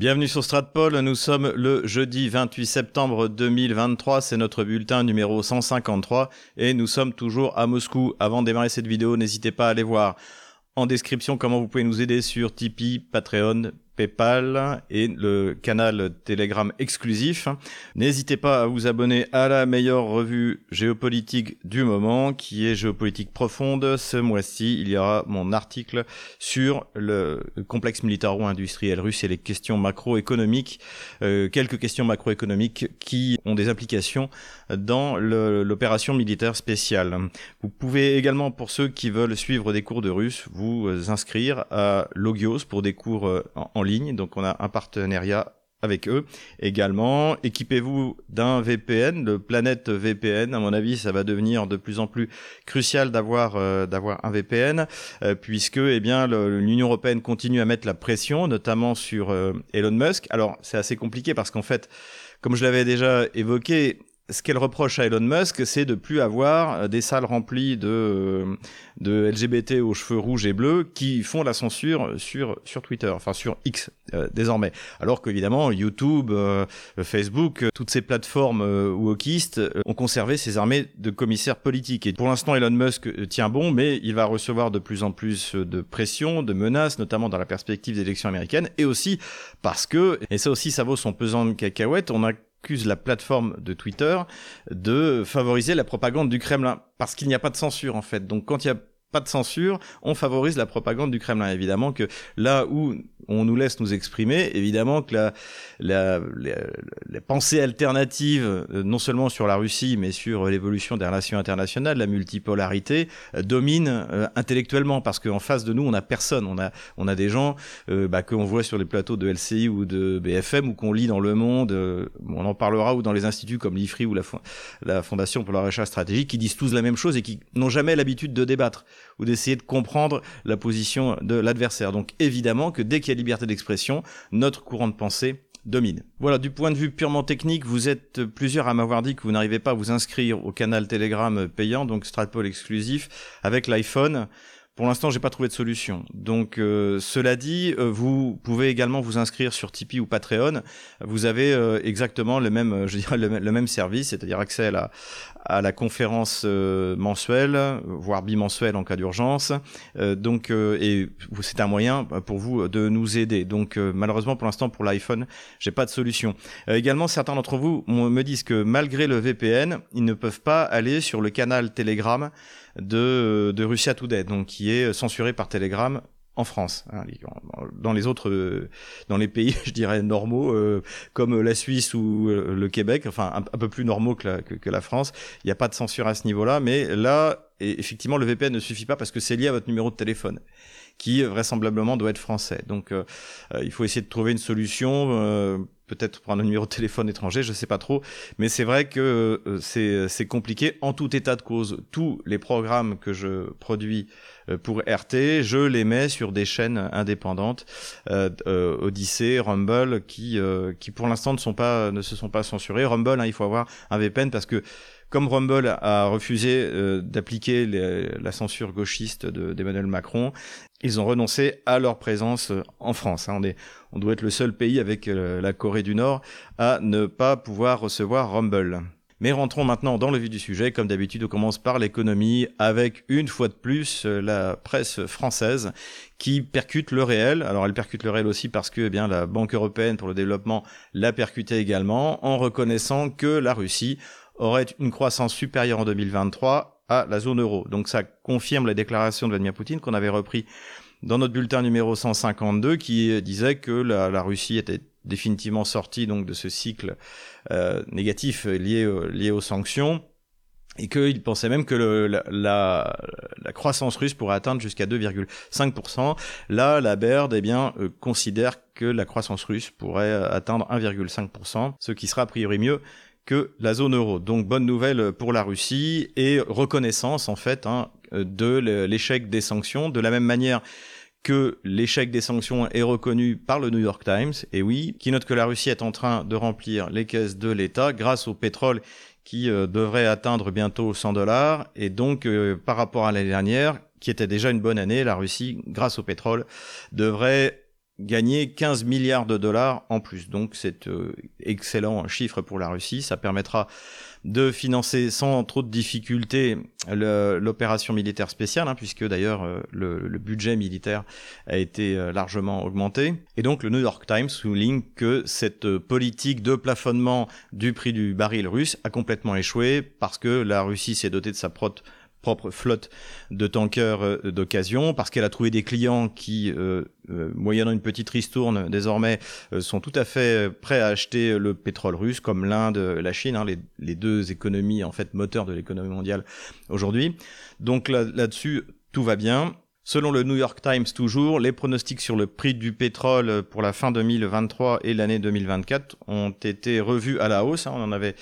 Bienvenue sur Stratpol, nous sommes le jeudi 28 septembre 2023, c'est notre bulletin numéro 153 et nous sommes toujours à Moscou. Avant de démarrer cette vidéo, n'hésitez pas à aller voir en description comment vous pouvez nous aider sur Tipeee, Patreon, PayPal et le canal Telegram exclusif. N'hésitez pas à vous abonner à la meilleure revue géopolitique du moment qui est Géopolitique Profonde. Ce mois-ci, il y aura mon article sur le complexe militaro-industriel russe et les questions macroéconomiques, euh, quelques questions macroéconomiques qui ont des implications dans l'opération militaire spéciale. Vous pouvez également, pour ceux qui veulent suivre des cours de russe, vous inscrire à Logios pour des cours euh, en donc on a un partenariat avec eux également. Équipez-vous d'un VPN, le Planète VPN. À mon avis, ça va devenir de plus en plus crucial d'avoir euh, d'avoir un VPN, euh, puisque eh bien l'Union européenne continue à mettre la pression, notamment sur euh, Elon Musk. Alors c'est assez compliqué parce qu'en fait, comme je l'avais déjà évoqué, ce qu'elle reproche à Elon Musk, c'est de plus avoir euh, des salles remplies de, euh, de LGBT aux cheveux rouges et bleus qui font la censure sur, sur Twitter, enfin sur X euh, désormais. Alors qu'évidemment, YouTube, Facebook, toutes ces plateformes wokistes ont conservé ces armées de commissaires politiques. Et pour l'instant, Elon Musk tient bon, mais il va recevoir de plus en plus de pression, de menaces, notamment dans la perspective des élections américaines, et aussi parce que, et ça aussi, ça vaut son pesant de cacahuètes, on a accuse la plateforme de Twitter de favoriser la propagande du Kremlin parce qu'il n'y a pas de censure en fait. Donc quand il y a pas de censure, on favorise la propagande du Kremlin. Évidemment que là où on nous laisse nous exprimer, évidemment que la, la, la, pensée alternative, euh, non seulement sur la Russie, mais sur l'évolution des relations internationales, la multipolarité, euh, domine euh, intellectuellement, parce qu'en face de nous, on a personne. On a, on a des gens bah, qu'on voit sur les plateaux de LCI ou de BFM, ou qu'on lit dans Le Monde, on en parlera, ou dans les instituts comme l'IFRI ou la, la Fondation pour la recherche stratégique, qui disent tous la même chose et qui n'ont jamais l'habitude de débattre ou d'essayer de comprendre la position de l'adversaire. Donc évidemment que dès qu'il y a liberté d'expression, notre courant de pensée domine. Voilà, du point de vue purement technique, vous êtes plusieurs à m'avoir dit que vous n'arrivez pas à vous inscrire au canal Telegram payant, donc Stratpol exclusif, avec l'iPhone. Pour l'instant, j'ai pas trouvé de solution. Donc, euh, cela dit, euh, vous pouvez également vous inscrire sur Tipeee ou Patreon. Vous avez euh, exactement le même, je dirais, le, même service, c'est-à-dire accès à la, à la conférence mensuelle, voire bimensuelle en cas d'urgence. donc, et c'est un moyen pour vous de nous aider. Donc, malheureusement, pour l'instant, pour l'iPhone, j'ai pas de solution. également, certains d'entre vous me disent que malgré le VPN, ils ne peuvent pas aller sur le canal Telegram de, de Russia Today, donc qui est censuré par Telegram en France. Hein, dans les autres, dans les pays, je dirais normaux, euh, comme la Suisse ou euh, le Québec, enfin un, peu plus normaux que la, que, la France, il n'y a pas de censure à ce niveau-là. Mais là, effectivement, le VPN ne suffit pas parce que c'est lié à votre numéro de téléphone qui vraisemblablement doit être français. Donc euh, il faut essayer de trouver une solution peut-être pour un numéro de téléphone étranger, je sais pas trop, mais c'est vrai que euh, c'est compliqué. En tout état de cause, tous les programmes que je produis euh, pour RT, je les mets sur des chaînes indépendantes, euh, euh Odyssey, Rumble, qui qui pour l'instant ne sont pas ne se sont pas censurés. Rumble, hein, il faut avoir un VPN parce que comme Rumble a refusé euh, d'appliquer la censure gauchiste d'Emmanuel Macron, ils ont renoncé à leur présence euh, en France. Hein. On, doit être le seul pays avec euh, la Corée du Nord à ne pas pouvoir recevoir Rumble. Mais rentrons maintenant dans le vif du sujet. Comme d'habitude, on commence par l'économie avec une fois de plus la presse française qui percute le réel. Alors elle percute le réel aussi parce que eh bien la Banque européenne pour le développement l'a percuté également en reconnaissant que la Russie aurait une croissance supérieure en 2023 à la zone euro. Donc ça confirme la déclaration de Vladimir Poutine qu'on avait repris dans notre bulletin numéro 152 qui disait que la, Russie était définitivement sortie donc de ce cycle euh, négatif lié, aux sanctions et qu'il pensait même que la, croissance russe pourrait atteindre jusqu'à 2,5%. Là, la Baird eh bien, euh, considère que la croissance russe pourrait atteindre 1,5%, ce qui sera a priori mieux que la zone euro. Donc bonne nouvelle pour la Russie et reconnaissance en fait hein, de l'échec des sanctions, de la même manière que l'échec des sanctions est reconnu par le New York Times, et oui, qui note que la Russie est en train de remplir les caisses de l'État grâce au pétrole qui euh, devrait atteindre bientôt 100 dollars, et donc euh, par rapport à l'année dernière, qui était déjà une bonne année, la Russie, grâce au pétrole, devrait gagner 15 milliards de dollars en plus. Donc c'est euh, excellent chiffre pour la Russie. Ça permettra de financer sans trop de difficultés l'opération militaire spéciale, hein, puisque d'ailleurs euh, le, budget militaire a été euh, largement augmenté. Et donc le New York Times souligne que cette politique de plafonnement du prix du baril russe a complètement échoué parce que la Russie s'est dotée de sa propre propre flotte de tankers euh, d'occasion, parce qu'elle a trouvé des clients qui, euh, euh, moyennant une petite ristourne désormais, sont tout à fait prêts à acheter le pétrole russe, comme l'Inde, la Chine, hein, les, deux économies en fait moteurs de l'économie mondiale aujourd'hui. Donc là-dessus, tout va bien. Selon le New York Times toujours, les pronostics sur le prix du pétrole pour la fin 2023 et l'année 2024 ont été revus à la hausse. Hein. on en avait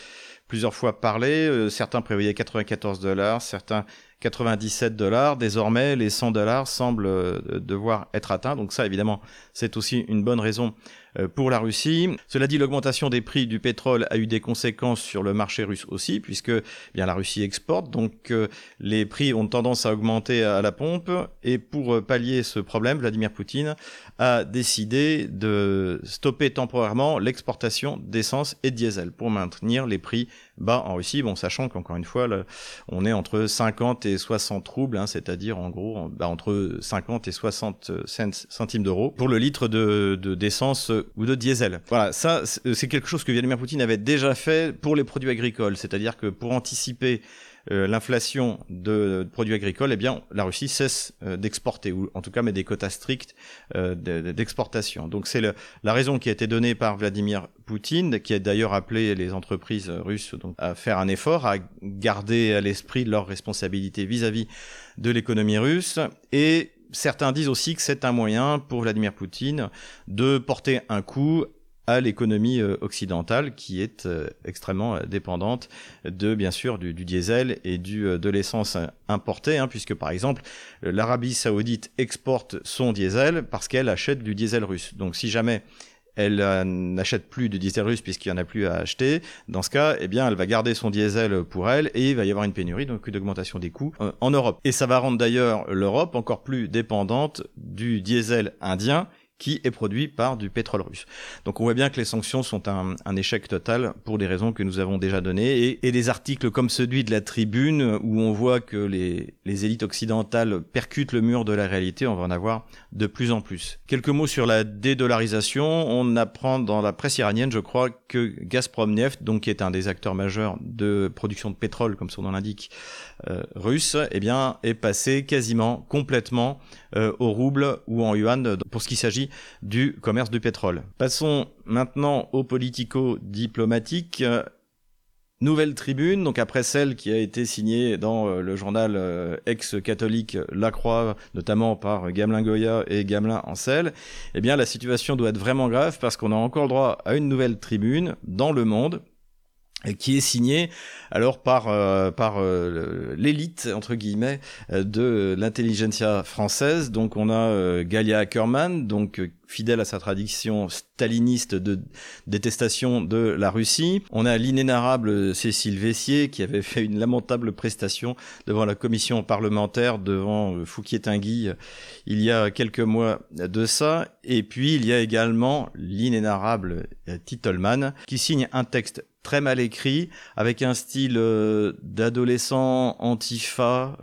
plusieurs fois parlé. Euh, certains prévoyaient 94 dollars, certains 97 dollars. Désormais, les 100 dollars semblent euh, devoir être atteints. Donc ça, évidemment, c'est aussi une bonne raison pour la Russie. Cela dit, l'augmentation des prix du pétrole a eu des conséquences sur le marché russe aussi, puisque eh bien la Russie exporte, donc les prix ont tendance à augmenter à la pompe. Et pour pallier ce problème, Vladimir Poutine a décidé de stopper temporairement l'exportation d'essence et de diesel pour maintenir les prix bas en Russie, bon, sachant qu'encore une fois, on est entre 50 et 60 roubles, hein, c'est-à-dire en gros bah, entre 50 et 60 centimes d'euros pour le litre de d'essence ou de diesel. Voilà, ça c'est quelque chose que Vladimir Poutine avait déjà fait pour les produits agricoles, c'est-à-dire que pour anticiper euh, l'inflation de, produits agricoles, eh bien, la Russie cesse euh, d'exporter, ou en tout cas met des quotas stricts euh, d'exportation. Donc c'est la raison qui a été donnée par Vladimir Poutine, qui a d'ailleurs appelé les entreprises russes à faire un effort, à garder à l'esprit leurs responsabilités vis-à-vis -vis de l'économie russe. Et certains disent aussi que c'est un moyen pour Vladimir Poutine de porter un coup à l'économie euh, occidentale qui est euh, extrêmement euh, dépendante de bien sûr du, diesel et du de l'essence importée hein, puisque par exemple l'Arabie Saoudite exporte son diesel parce qu'elle achète du diesel russe. Donc si jamais elle n'achète plus de diesel russe puisqu'il n'y en a plus à acheter. Dans ce cas, eh bien, elle va garder son diesel pour elle et il va y avoir une pénurie, donc une augmentation des coûts en Europe. Et ça va rendre d'ailleurs l'Europe encore plus dépendante du diesel indien qui est produit par du pétrole russe. Donc on voit bien que les sanctions sont un, échec total pour des raisons que nous avons déjà données et, et, des articles comme celui de la Tribune où on voit que les, les élites occidentales percutent le mur de la réalité, on va en avoir de plus en plus. Quelques mots sur la dédollarisation. On apprend dans la presse iranienne, je crois, que Gazprom Neft, donc qui est un des acteurs majeurs de production de pétrole, comme son nom l'indique, euh, russe, eh bien, est passé quasiment complètement euh, au rouble ou en yuan pour ce qui s'agit du commerce du pétrole. Passons maintenant aux politico-diplomatiques. Nouvelle tribune, donc après celle qui a été signée dans euh, le journal euh, ex-catholique La Croix, notamment par Gamelin Goya et Gamelin Ancel, eh bien la situation doit être vraiment grave parce qu'on a encore droit à une nouvelle tribune dans le monde, qui est signée alors par euh, par l'élite entre guillemets de l'intelligentsia française donc on a Galia Ackerman donc fidèle à sa tradition staliniste de détestation de la Russie. On a l'inénarrable Cécile Vessier qui avait fait une lamentable prestation devant la commission parlementaire, devant euh, Fouquier-Tinguy, euh, il y a quelques mois de ça. Et puis il y a également l'inénarrable euh, Titelman qui signe un texte très mal écrit, avec un style d'adolescent antifa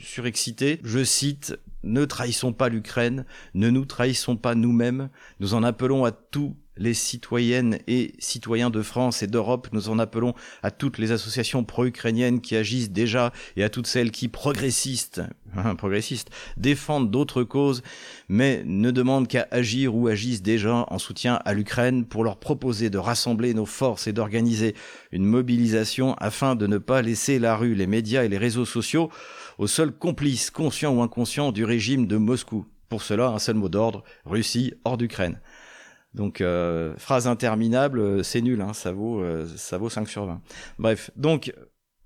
surexcité. Je cite ne trahissons pas l'Ukraine, ne nous trahissons pas nous-mêmes, nous en appelons à tous les citoyennes et citoyens de France et d'Europe, nous en appelons à toutes les associations pro-ukrainiennes qui agissent déjà et à toutes celles qui, progressistes, hein, progressistes, défendent d'autres causes, mais ne demandent qu'à agir ou agissent déjà en soutien à l'Ukraine pour leur proposer de rassembler nos forces et d'organiser une mobilisation afin de ne pas laisser la rue, les médias et les réseaux sociaux aux seuls complices, conscients ou inconscients, du régime de Moscou. Pour cela, un seul mot d'ordre, Russie hors d'Ukraine. Donc, euh, phrase interminable, euh, c'est nul, hein, ça, vaut, euh, ça vaut 5 sur 20. Bref, donc,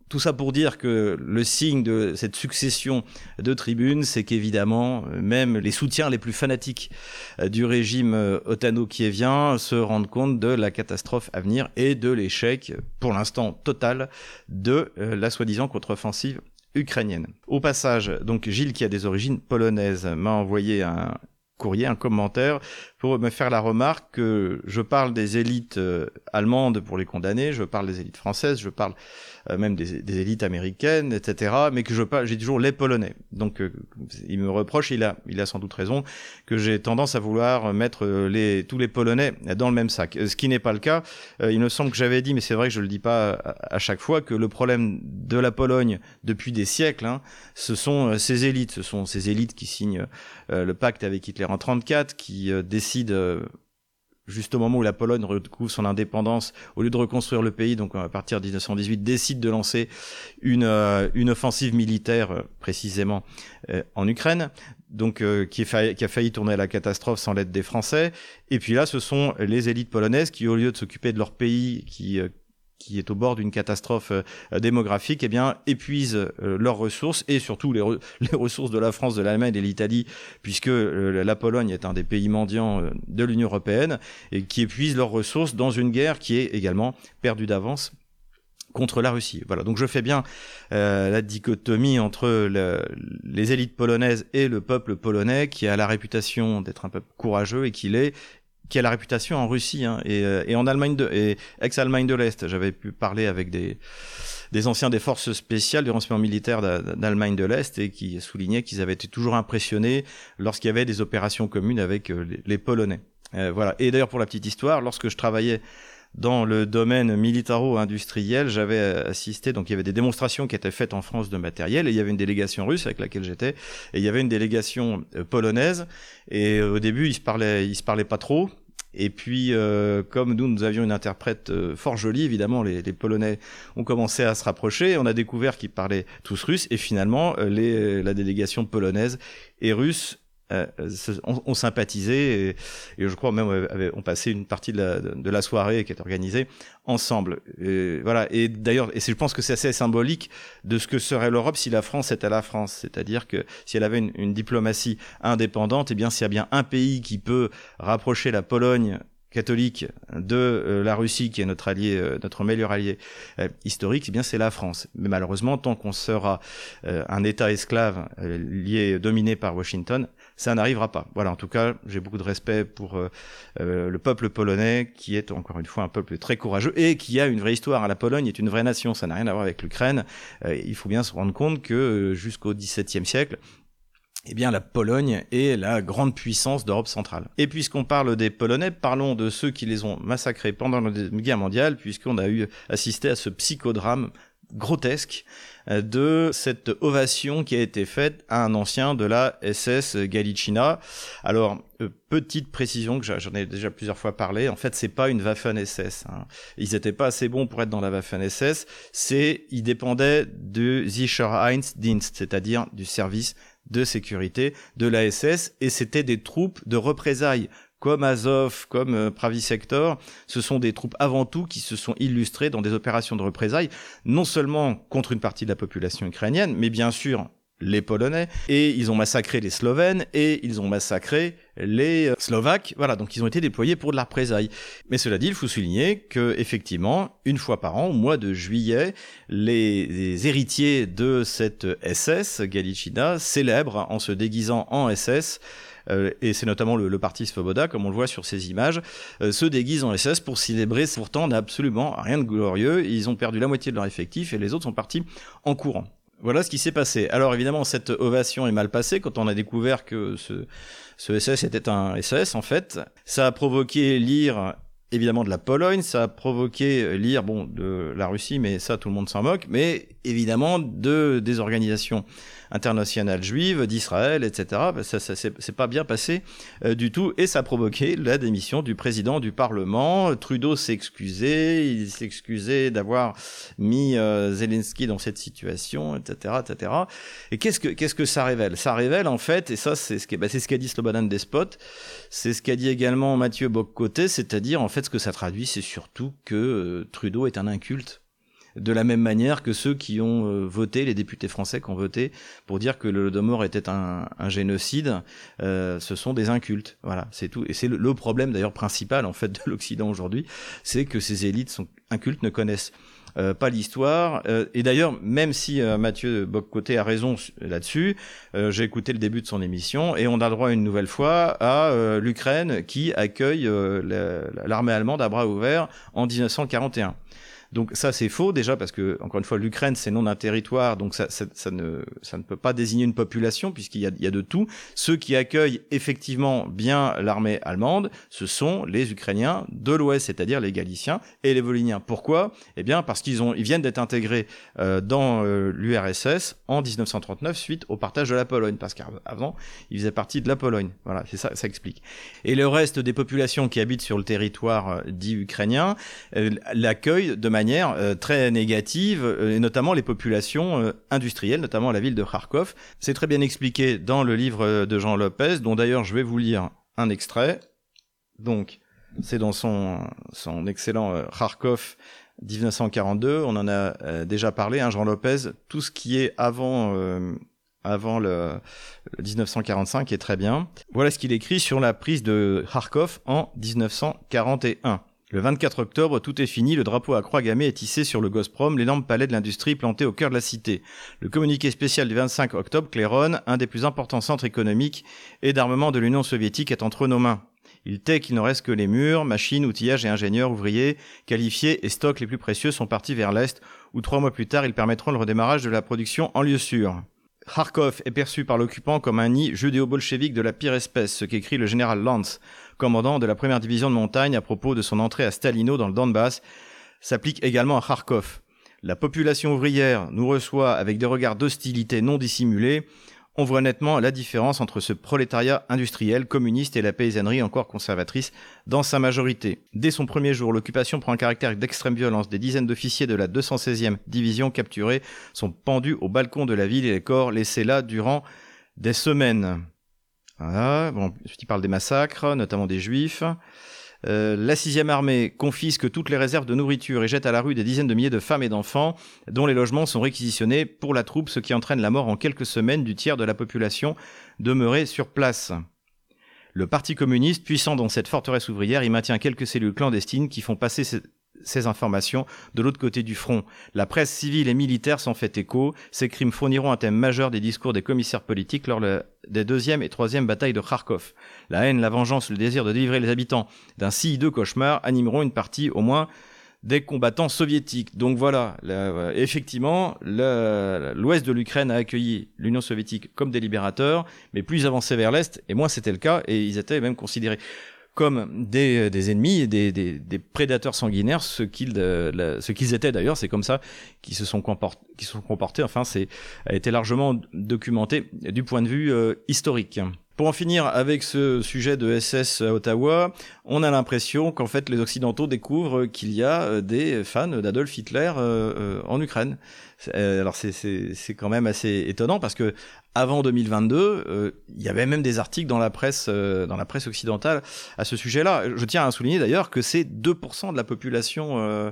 tout ça pour dire que le signe de cette succession de tribunes, c'est qu'évidemment, même les soutiens les plus fanatiques du régime otano-kievien se rendent compte de la catastrophe à venir et de l'échec, pour l'instant total, de la soi-disant contre-offensive ukrainienne. Au passage, donc Gilles, qui a des origines polonaises, m'a envoyé un, courrier, un commentaire, pour me faire la remarque que je parle des élites euh, allemandes pour les condamner, je parle des élites françaises, je parle même des, des, élites américaines, etc. Mais que je parle, j'ai toujours les Polonais. Donc euh, il me reproche, il a, il a sans doute raison, que j'ai tendance à vouloir mettre les, tous les Polonais dans le même sac. Ce qui n'est pas le cas. il me semble que j'avais dit, mais c'est vrai que je le dis pas à, chaque fois, que le problème de la Pologne depuis des siècles, hein, ce sont ces élites, ce sont ces élites qui signent le pacte avec Hitler en 34, qui décident juste au moment où la Pologne recouvre son indépendance, au lieu de reconstruire le pays, donc à partir de 1918, décide de lancer une, euh, une offensive militaire euh, précisément euh, en Ukraine, donc qui, est qui, a failli tourner à la catastrophe sans l'aide des Français. Et puis là, ce sont les élites polonaises qui, au lieu de s'occuper de leur pays, qui qui est au bord d'une catastrophe euh, démographique, eh bien, épuisent euh, leurs ressources et surtout les, ressources de la France, de l'Allemagne et de l'Italie, puisque euh, la Pologne est un des pays mendiants de l'Union européenne, et qui épuisent leurs ressources dans une guerre qui est également perdue d'avance contre la Russie. Voilà, donc je fais bien la dichotomie entre le, les élites polonaises et le peuple polonais, qui a la réputation d'être un peuple courageux et qui l'est, qui a la réputation en Russie hein, et, euh, et, en Allemagne de, et ex-Allemagne de l'Est. J'avais pu parler avec des, des anciens des forces spéciales du renseignement militaire d'Allemagne de l'Est et qui soulignaient qu'ils avaient été toujours impressionnés lorsqu'il y avait des opérations communes avec euh, les, Polonais. Euh, voilà. Et d'ailleurs pour la petite histoire, lorsque je travaillais dans le domaine militaro-industriel, j'avais assisté, donc il y avait des démonstrations qui étaient faites en France de matériel, et il y avait une délégation russe avec laquelle j'étais, et il y avait une délégation euh, polonaise, et euh, au début, ils se parlaient, ils se parlaient pas trop, et puis, euh, comme nous, nous avions une interprète fort jolie, évidemment, les, les, Polonais ont commencé à se rapprocher. On a découvert qu'ils parlaient tous russe. Et finalement, les, la délégation polonaise et russe euh, on, sympathisait et, je crois même euh, on passait une partie de la, de, la soirée qui est organisée ensemble. Et, voilà. Et d'ailleurs, et je pense que c'est assez symbolique de ce que serait l'Europe si la France était la France. C'est-à-dire que si elle avait une, une diplomatie indépendante, et eh bien s'il y a bien un pays qui peut rapprocher la Pologne catholique de euh, la Russie, qui est notre allié, euh, notre meilleur allié euh, historique, eh bien c'est la France. Mais malheureusement, tant qu'on sera un État esclave lié, dominé par Washington, ça n'arrivera pas. Voilà, en tout cas, j'ai beaucoup de respect pour le peuple polonais, qui est encore une fois un peuple très courageux et qui a une vraie histoire. La Pologne est une vraie nation, ça n'a rien à voir avec l'Ukraine. il faut bien se rendre compte que jusqu'au XVIIe siècle, eh bien, la Pologne est la grande puissance d'Europe centrale. Et puisqu'on parle des Polonais, parlons de ceux qui les ont massacrés pendant la Guerre mondiale, puisqu'on a eu assisté à ce psychodrame grotesque euh, de cette ovation qui a été faite à un ancien de la SS Galicina. Alors, euh, petite précision que j'en ai déjà plusieurs fois parlé, en fait, c'est pas une Waffen SS. Hein. Ils étaient pas assez bons pour être dans la Waffen SS. C'est, ils dépendaient du Sicherheitsdienst, c'est-à-dire du service de sécurité de l'ASS et c'était des troupes de représailles comme Azov, comme euh, Pravi Sector, ce sont des troupes avant tout qui se sont illustrées dans des opérations de représailles, non seulement contre une partie de la population ukrainienne, mais bien sûr les Polonais, et ils ont massacré les Slovènes, et ils ont massacré les euh, Slovaques. Voilà, donc ils ont été déployés pour de la représailles. Mais cela dit, il faut souligner que effectivement, une fois par an, au mois de juillet, les, héritiers de cette SS, Galicina, célèbrent en se déguisant en SS et c'est notamment le, parti Svoboda, comme on le voit sur ces images, euh, se déguisent en SS pour célébrer. Pourtant, n'a absolument rien de glorieux. Ils ont perdu la moitié de leur effectif et les autres sont partis en courant. Voilà ce qui s'est passé. Alors évidemment, cette ovation est mal passée quand on a découvert que ce, ce SS était un SS en fait. Ça a provoqué l'ire évidemment de la Pologne, ça a provoqué l'ire bon de la Russie, mais ça tout le monde s'en moque, mais évidemment de des organisations internationale juive, d'Israël, etc. Ça, ça c'est pas bien passé euh, du tout et ça a provoqué la démission du président du Parlement. Trudeau s'est excusé, il s'est excusé d'avoir mis euh, Zelensky dans cette situation, etc., etc. Et qu'est-ce que qu'est-ce que ça révèle? Ça révèle en fait, et ça c'est ce qu'a ben, ce dit Slobodan Despot, c'est ce qu'a dit également Mathieu Boccoté, c'est-à-dire en fait ce que ça traduit, c'est surtout que euh, Trudeau est un inculte de la même manière que ceux qui ont euh, voté, les députés français qui ont voté pour dire que le Holodomor était un, génocide, euh, ce sont des incultes. Voilà, c'est tout. Et c'est le, problème d'ailleurs principal en fait de l'Occident aujourd'hui, c'est que ces élites sont incultes, ne connaissent euh, pas l'histoire. et d'ailleurs, même si Mathieu Boccoté a raison là-dessus, j'ai écouté le début de son émission et on a droit une nouvelle fois à l'Ukraine qui accueille l'armée allemande à bras ouverts en 1941. Donc ça c'est faux déjà parce que encore une fois l'Ukraine c'est non un territoire donc ça, ça, ne ça ne peut pas désigner une population puisqu'il y a, il y a de tout. Ceux qui accueillent effectivement bien l'armée allemande, ce sont les Ukrainiens de l'Ouest, c'est-à-dire les Galiciens et les Volhyniens. Pourquoi? Eh bien parce qu'ils ont ils viennent d'être intégrés euh, dans euh, l'URSS en 1939 suite au partage de la Pologne parce qu'avant ils faisaient partie de la Pologne. Voilà, c'est ça ça explique. Et le reste des populations qui habitent sur le territoire euh, dit ukrainien l'accueillent de manière euh, très négative, euh, et notamment les populations euh, industrielles, notamment la ville de Kharkov. C'est très bien expliqué dans le livre de Jean Lopez, dont d'ailleurs je vais vous lire un extrait. Donc, c'est dans son, son excellent Kharkov 1942. On en a déjà parlé, hein, Jean Lopez. Tout ce qui est avant, avant le, le, 1945 est très bien. Voilà ce qu'il écrit sur la prise de Kharkov en 1941. Le 24 octobre, tout est fini, le drapeau à croix gammée est tissé sur le Gosprom, l'énorme palais de l'industrie planté au cœur de la cité. Le communiqué spécial du 25 octobre claironne, un des plus importants centres économiques et d'armement de l'Union soviétique est entre nos mains. Il tait qu'il ne reste que les murs, machines, outillages et ingénieurs ouvriers qualifiés et stocks les plus précieux sont partis vers l'Est, où trois mois plus tard ils permettront le redémarrage de la production en lieu sûr. Kharkov est perçu par l'occupant comme un nid judéo-bolchevique de la pire espèce, ce qu'écrit le général Lantz, commandant de la première division de montagne à propos de son entrée à Stalino dans le Donbass, s'applique également à Kharkov. La population ouvrière nous reçoit avec des regards d'hostilité non dissimulés, on voit nettement la différence entre ce prolétariat industriel communiste et la paysannerie encore conservatrice dans sa majorité. Dès son premier jour, l'occupation prend un caractère d'extrême violence. Des dizaines d'officiers de la 216e division capturés sont pendus au balcon de la ville et les corps laissés là durant des semaines. Voilà, bon, il parle des massacres, notamment des juifs. Euh, la sixième armée confisque toutes les réserves de nourriture et jette à la rue des dizaines de milliers de femmes et d'enfants dont les logements sont réquisitionnés pour la troupe, ce qui entraîne la mort en quelques semaines du tiers de la population demeurée sur place. Le Parti communiste, puissant dans cette forteresse ouvrière, y maintient quelques cellules clandestines qui font passer ces informations de l'autre côté du front. La presse civile et militaire s'en fait écho. Ces crimes fourniront un thème majeur des discours des commissaires politiques lors des deuxième et troisième batailles de Kharkov. La haine, la vengeance, le désir de délivrer les habitants d'un si hideux cauchemar animeront une partie, au moins, des combattants soviétiques. Donc voilà, effectivement, l'ouest de l'Ukraine a accueilli l'Union soviétique comme des libérateurs, mais plus avancé vers l'est, et moins c'était le cas, et ils étaient même considérés comme des, des ennemis, des, des, prédateurs sanguinaires, ce qu'ils euh, ce qu'ils étaient d'ailleurs, c'est comme ça qu'ils se sont comportés. Enfin, c'est a été largement documenté du point de vue euh, historique. Pour en finir avec ce sujet de SS à Ottawa, on a l'impression qu'en fait les Occidentaux découvrent qu'il y a euh, des fans d'Adolf Hitler en Ukraine. Alors c'est quand même assez étonnant parce que avant 2022, euh, il y avait même des articles dans la presse, euh, dans la presse occidentale à ce sujet-là. Je tiens à souligner d'ailleurs que c'est 2% de la population euh,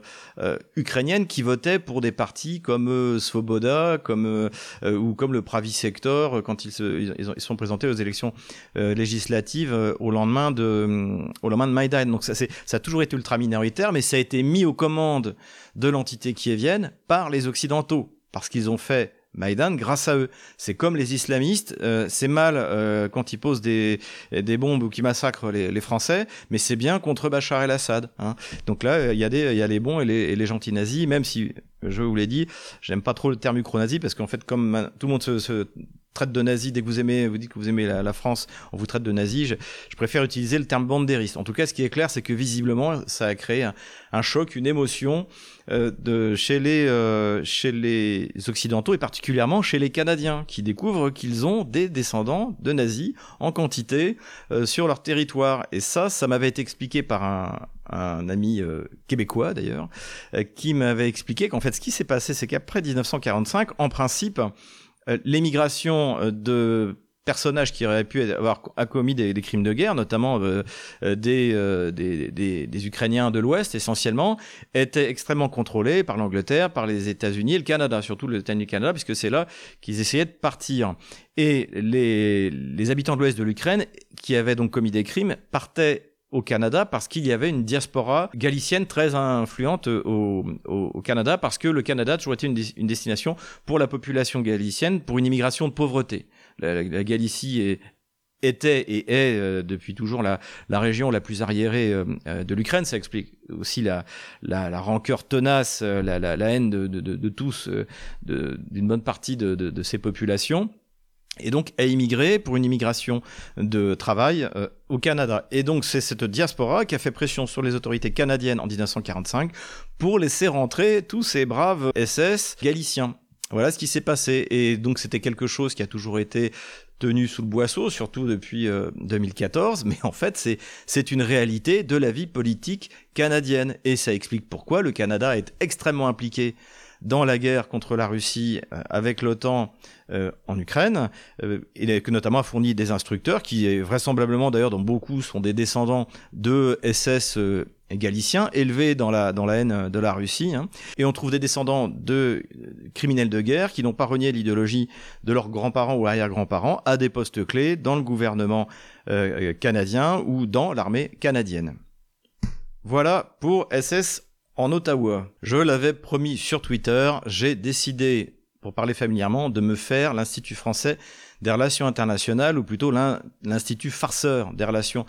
ukrainienne qui votait pour des partis comme Svoboda, comme ou comme le Pravi Sector quand ils, se, ils, sont présentés aux élections législatives au lendemain de au lendemain de Maïdan. Donc ça, ça a toujours été ultra minoritaire, mais ça a été mis aux commandes de l'entité kievienne par les occidentaux parce qu'ils ont fait Maïdan grâce à eux. C'est comme les islamistes, euh, c'est mal euh, quand ils posent des, des bombes ou qui massacrent les, les Français, mais c'est bien contre Bachar el-Assad. Hein. Donc là, il y, a des, y a les bons et les, et les gentils nazis, même si, je vous l'ai dit, j'aime pas trop le terme ukro-nazi, parce qu'en fait, comme tout le monde se traite de nazi dès que vous aimez, vous dites que vous aimez la, France, on vous traite de nazi. Je, préfère utiliser le terme bandériste. En tout cas, ce qui est clair, c'est que visiblement, ça a créé un, un choc, une émotion euh, de chez les euh, chez les occidentaux et particulièrement chez les Canadiens, qui découvrent qu'ils ont des descendants de nazis en quantité euh, sur leur territoire. Et ça, ça m'avait été expliqué par un, un ami euh, québécois d'ailleurs, euh, qui m'avait expliqué qu'en fait, ce qui s'est passé, c'est qu'après 1945, en principe l'émigration euh, de personnages qui auraient pu avoir commis des, crimes de guerre, notamment euh, euh, des, Ukrainiens de l'Ouest essentiellement, étaient extrêmement contrôlés par l'Angleterre, par les États-Unis et le Canada, surtout le Canada, puisque c'est là qu'ils essayaient de partir. Et les habitants de l'Ouest de l'Ukraine, qui avaient donc commis des crimes, partaient au Canada parce qu'il y avait une diaspora galicienne très influente au, au, Canada parce que le Canada a toujours été une, destination pour la population galicienne pour une immigration de pauvreté. La, Galicie était et est euh, depuis toujours la, région la plus arriérée euh, euh, de l'Ukraine. Ça explique aussi la, la, rancœur tenace, la, haine de, de tous, d'une bonne partie de, ces populations et donc a immigré pour une immigration de travail euh, au Canada. Et donc c'est cette diaspora qui a fait pression sur les autorités canadiennes en 1945 pour laisser rentrer tous ces braves SS galiciens. Voilà ce qui s'est passé. Et donc c'était quelque chose qui a toujours été tenu sous le boisseau, surtout depuis 2014, euh, mais en fait c'est c'est une réalité de la vie politique canadienne et ça explique pourquoi le Canada est extrêmement impliqué dans la guerre contre la Russie euh, avec l'OTAN euh, en Ukraine. Euh, il que notamment a fourni des instructeurs qui, vraisemblablement d'ailleurs, dont beaucoup sont des descendants de SS galiciens élevés dans la, dans la haine de la Russie. Hein. Et on trouve des descendants de criminels de guerre qui n'ont pas renié l'idéologie de leurs grands-parents ou arrière-grands-parents à des postes clés dans le gouvernement canadien ou dans l'armée canadienne. Voilà pour SS en Ottawa. Je l'avais promis sur Twitter, j'ai décidé, pour parler familièrement, de me faire l'Institut français des relations internationales, ou plutôt l'Institut farceur des relations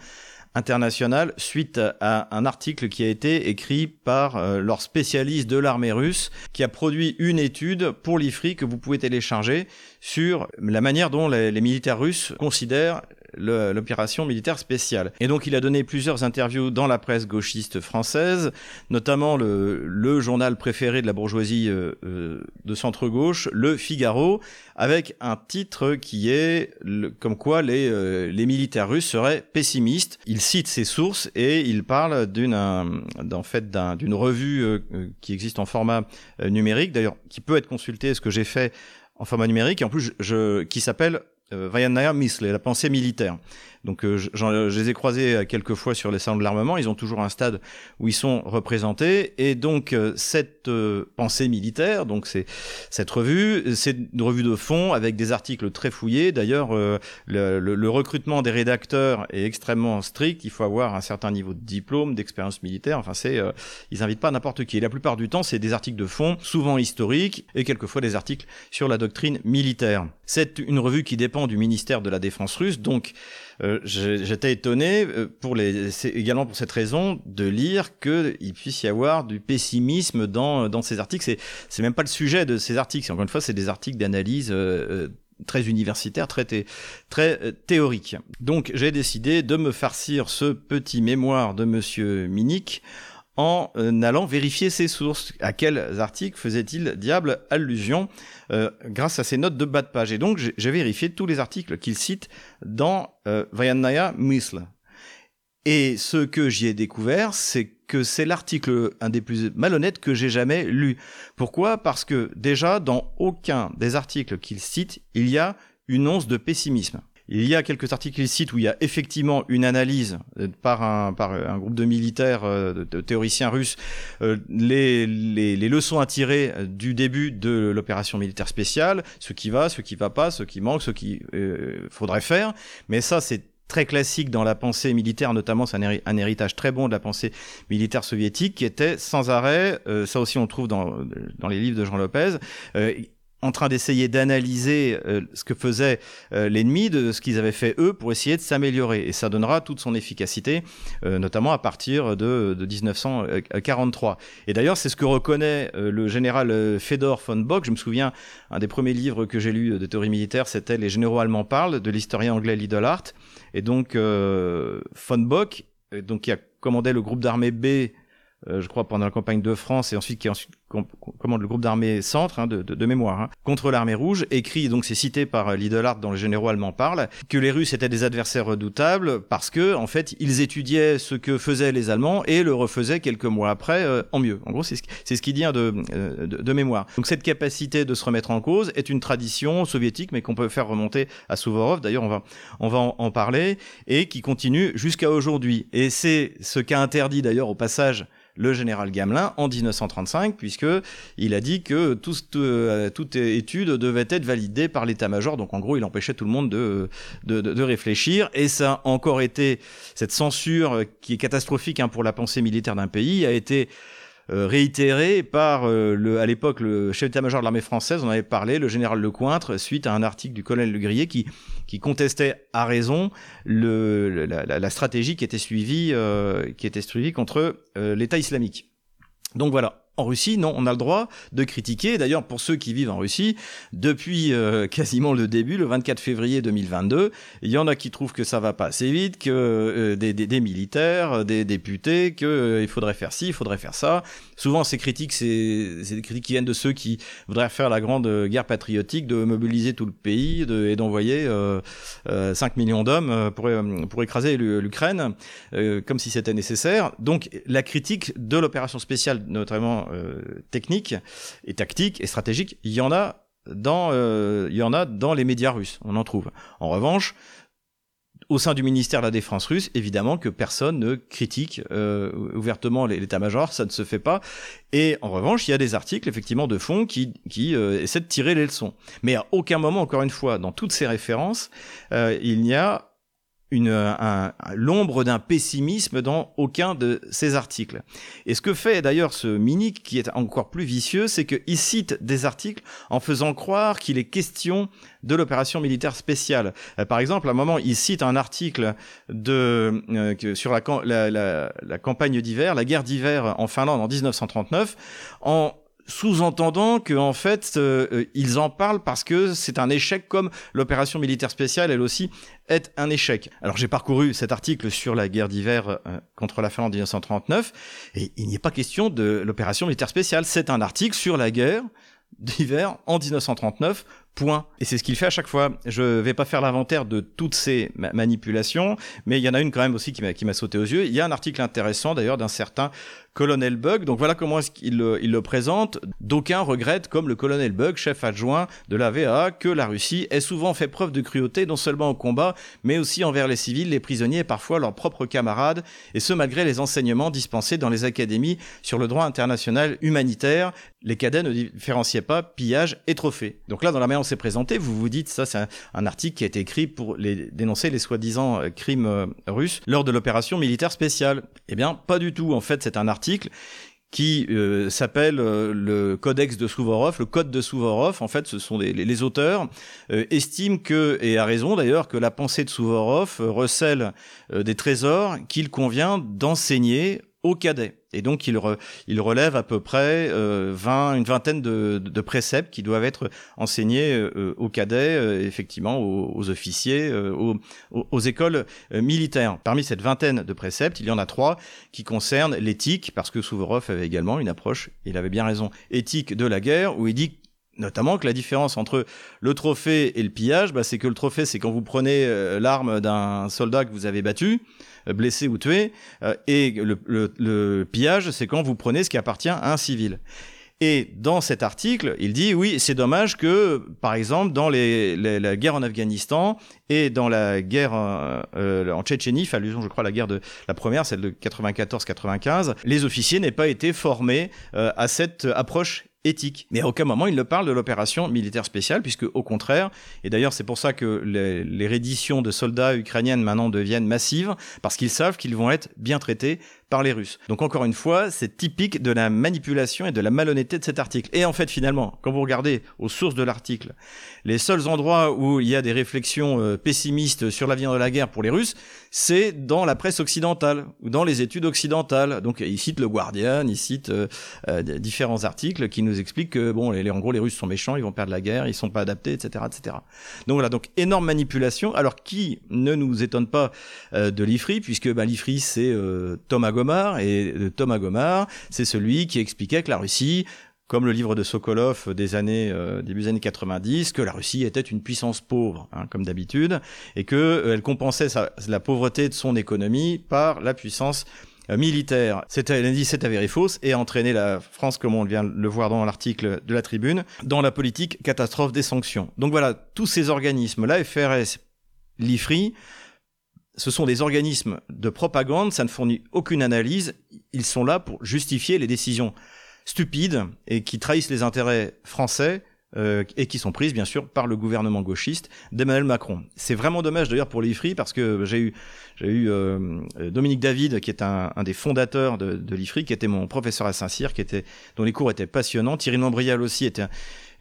internationales, suite à un article qui a été écrit par euh, leur spécialiste de l'armée russe, qui a produit une étude pour l'IFRI que vous pouvez télécharger sur la manière dont les militaires russes considèrent l'opération militaire spéciale. Et donc il a donné plusieurs interviews dans la presse gauchiste française, notamment le, le journal préféré de la bourgeoisie euh, euh, de centre-gauche, Le Figaro, avec un titre qui est comme quoi les, euh, les militaires russes seraient pessimistes. Il cite ses sources et il parle d'une en fait d'une revue qui existe en format numérique, d'ailleurs qui peut être consultée, ce que j'ai fait en format numérique, et en plus je, qui s'appelle euh, Misle, la pensée militaire. Donc euh, je, les ai croisés euh, quelques fois sur les salons de l'armement, ils ont toujours un stade où ils sont représentés, et donc euh, cette pensée militaire, donc c'est cette revue, c'est une revue de fond avec des articles très fouillés. D'ailleurs, le, recrutement des rédacteurs est extrêmement strict, il faut avoir un certain niveau de diplôme, d'expérience militaire, enfin c'est, ils invitent pas n'importe qui. Et la plupart du temps, c'est des articles de fond, souvent historiques, et quelquefois des articles sur la doctrine militaire. C'est une revue qui dépend du ministère de la Défense russe, donc euh, j'étais étonné, euh, pour les, également pour cette raison, de lire qu'il puisse y avoir du pessimisme dans, dans ces articles. C'est, c'est même pas le sujet de ces articles. Encore une fois, c'est des articles d'analyse euh, très universitaires, très, très théoriques. Donc, j'ai décidé de me farcir ce petit mémoire de Monsieur Minick en euh, allant vérifier ses sources. À quels articles faisait-il diable allusion euh, grâce à ses notes de bas de page? Et donc, j'ai vérifié tous les articles qu'il cite dans euh, Vayanaya. Et ce que j'y ai découvert, c'est que c'est l'article un des plus malhonnêtes que j'ai jamais lu. Pourquoi? Parce que déjà, dans aucun des articles qu'il cite, il y a une once de pessimisme. Il y a quelques articles ici où il y a effectivement une analyse euh, par un, par un groupe de militaires, euh, de, théoriciens russes, euh, les, les, les, leçons à tirer du début de l'opération militaire spéciale, ce qui va, ce qui va pas, ce qui manque, ce qui faudrait faire. Mais ça, c'est très classique dans la pensée militaire, notamment c'est un, héritage très bon de la pensée militaire soviétique qui était sans arrêt, ça aussi on trouve dans, dans les livres de Jean Lopez, en train d'essayer d'analyser euh, ce que faisait euh, l'ennemi, de ce qu'ils avaient fait eux, pour essayer de s'améliorer. Et ça donnera toute son efficacité, euh, notamment à partir de, de 1943. Et d'ailleurs, c'est ce que reconnaît le général Fedor von Bock. Je me souviens, un des premiers livres que j'ai lu de théorie militaire, c'était Les généraux allemands parlent, de l'historien anglais Lidl Et donc, von Bock, donc, qui a commandé le groupe d'armée B je crois, pendant la campagne de France et ensuite qui ensuite commande le groupe d'armée centre hein, de, mémoire hein, contre l'armée rouge, écrit donc c'est cité par euh, Lidl dont les généraux allemands parlent, que les Russes étaient des adversaires redoutables parce que en fait ils étudiaient ce que faisaient les Allemands et le refaisaient quelques mois après euh, en mieux. En gros c'est ce, ce qui dit hein, de, de, de, mémoire. Donc cette capacité de se remettre en cause est une tradition soviétique mais qu'on peut faire remonter à Souvorov. D'ailleurs on va on va en, en parler et qui continue jusqu'à aujourd'hui. Et c'est ce qu'a interdit d'ailleurs au passage le général Gamelin en 1935, puisque il a dit que euh, toute étude devait être validée par l'état-major. Donc en gros, il empêchait tout le monde de, réfléchir. Et ça a encore été cette censure qui est catastrophique hein, pour la pensée militaire d'un pays a été euh, réitéré par euh, à l'époque le chef d'état-major de l'armée française, on avait parlé, le général Lecointre, suite à un article du colonel Le Grillet qui, contestait à raison la, stratégie qui était suivie, euh, qui était suivie contre l'État islamique. Donc voilà, en Russie, non, on a le droit de critiquer. D'ailleurs, pour ceux qui vivent en Russie, depuis euh, quasiment le début, le 24 février 2022, il y en a qui trouvent que ça va pas assez vite, que euh, des, militaires, des députés, qu'il euh, faudrait faire ci, il faudrait faire ça. Souvent, ces critiques, c'est des critiques qui viennent de ceux qui voudraient faire la grande guerre patriotique, de mobiliser tout le pays et d'envoyer 5 millions d'hommes pour écraser l'Ukraine, comme si c'était nécessaire. Donc, la critique de l'opération spéciale, notamment euh, technique et tactique et stratégique, il y en a dans, euh, il y en a dans les médias russes. On en trouve. En revanche, au sein du ministère de la Défense russe, évidemment que personne ne critique euh, ouvertement l'état-major, ça ne se fait pas. Et en revanche, il y a des articles effectivement de fond qui, qui essaient de tirer les leçons. Mais à aucun moment, encore une fois, dans toutes ces références, il n'y a une, un, l'ombre d'un pessimisme dans aucun de ces articles. Et ce que fait d'ailleurs ce Minik, qui est encore plus vicieux, c'est qu'il cite des articles en faisant croire qu'il est question de l'opération militaire spéciale. Euh, par exemple, à un moment, il cite un article de, euh, sur la, la campagne d'hiver, la guerre d'hiver en Finlande en 1939, en sous-entendant que en fait euh, euh, ils en parlent parce que c'est un échec comme l'opération militaire spéciale elle aussi est un échec. Alors j'ai parcouru cet article sur la guerre d'hiver euh, contre la Finlande en 1939 et il n'y est pas question de l'opération militaire spéciale, c'est un article sur la guerre d'hiver en 1939 Point. Et c'est ce qu'il fait à chaque fois. Je vais pas faire l'inventaire de toutes ces manipulations, mais il y en a une quand même aussi qui m'a sauté aux yeux. Il y a un article intéressant d'ailleurs d'un certain colonel Bug. Donc voilà comment il le présente. D'aucuns regrettent, comme le colonel Bug, chef adjoint de la VA, que la Russie ait souvent fait preuve de cruauté, non seulement au combat, mais aussi envers les civils, les prisonniers et parfois leurs propres camarades, et ce malgré les enseignements dispensés dans les académies sur le droit international humanitaire. Les cadets ne différenciaient pas pillage et trophée. Donc là, dans la manière s'est présenté, vous vous dites, ça c'est un, article qui a été écrit pour les, dénoncer les soi-disant euh, crimes euh, russes lors de l'opération militaire spéciale. Eh bien, pas du tout. En fait, c'est un article qui euh, s'appelle le Codex de Souvorov, le Code de Souvorov. En fait, ce sont les, auteurs estiment que, et à raison d'ailleurs, que la pensée de Souvorov recèle des trésors qu'il convient d'enseigner aux cadets. Et donc, il, il relève à peu près euh, 20, une vingtaine de, de, préceptes qui doivent être enseignés euh, aux cadets, euh, effectivement, aux, officiers, euh, aux, aux, écoles militaires. Parmi cette vingtaine de préceptes, il y en a trois qui concernent l'éthique, parce que Souvorov avait également une approche, il avait bien raison, éthique de la guerre, où il dit notamment que la différence entre le trophée et le pillage, bah, c'est que le trophée, c'est quand vous prenez l'arme d'un soldat que vous avez battu, blessé ou tué. Euh, et le, pillage, c'est quand vous prenez ce qui appartient à un civil. Et dans cet article, il dit oui, c'est dommage que, par exemple, dans la guerre en Afghanistan et dans la guerre euh, euh en Tchétchénie, allusion, je crois, à la guerre de la première, celle de 94-95, les officiers n'aient pas été formés euh, à cette approche éthique. Mais à aucun moment il ne parle de l'opération militaire spéciale, puisque au contraire, et d'ailleurs c'est pour ça que les, les redditions de soldats ukrainiennes maintenant deviennent massives, parce qu'ils savent qu'ils vont être bien traités par les Russes. Donc encore une fois, c'est typique de la manipulation et de la malhonnêteté de cet article. Et en fait, finalement, quand vous regardez aux sources de l'article, les seuls endroits où il y a des réflexions euh, pessimistes sur l'avenir de la guerre pour les Russes, c'est dans la presse occidentale ou dans les études occidentales. Donc il cite le Guardian, il cite euh, euh, différents articles qui nous expliquent que bon, les, en gros, les Russes sont méchants, ils vont perdre la guerre, ils sont pas adaptés, etc., etc. Donc voilà, donc énorme manipulation. Alors qui ne nous étonne pas de l'IFRI, puisque bah, l'IFRI c'est Thomas Gomar. Et Thomas Gomar, c'est celui qui expliquait que la Russie comme le livre de Sokolov des années début des années 90, que la Russie était une puissance pauvre, hein, comme d'habitude, et que elle compensait la pauvreté de son économie par la puissance euh, militaire. C'était, elle dit, c'est avéré fausse et a entraîné la France, comme on vient le voir dans l'article de la Tribune, dans la politique catastrophe des sanctions. Donc voilà, tous ces organismes, la FRS, l'IFRI, ce sont des organismes de propagande, ça ne fournit aucune analyse, ils sont là pour justifier les décisions stupides et qui trahissent les intérêts français euh, et qui sont prises bien sûr par le gouvernement gauchiste d'Emmanuel Macron. C'est vraiment dommage d'ailleurs pour l'IFRI parce que j'ai eu euh, Dominique David qui est un, des fondateurs de, de l'IFRI, qui était mon professeur à Saint-Cyr, qui était dont les cours étaient passionnants. Thierry Lambrial aussi était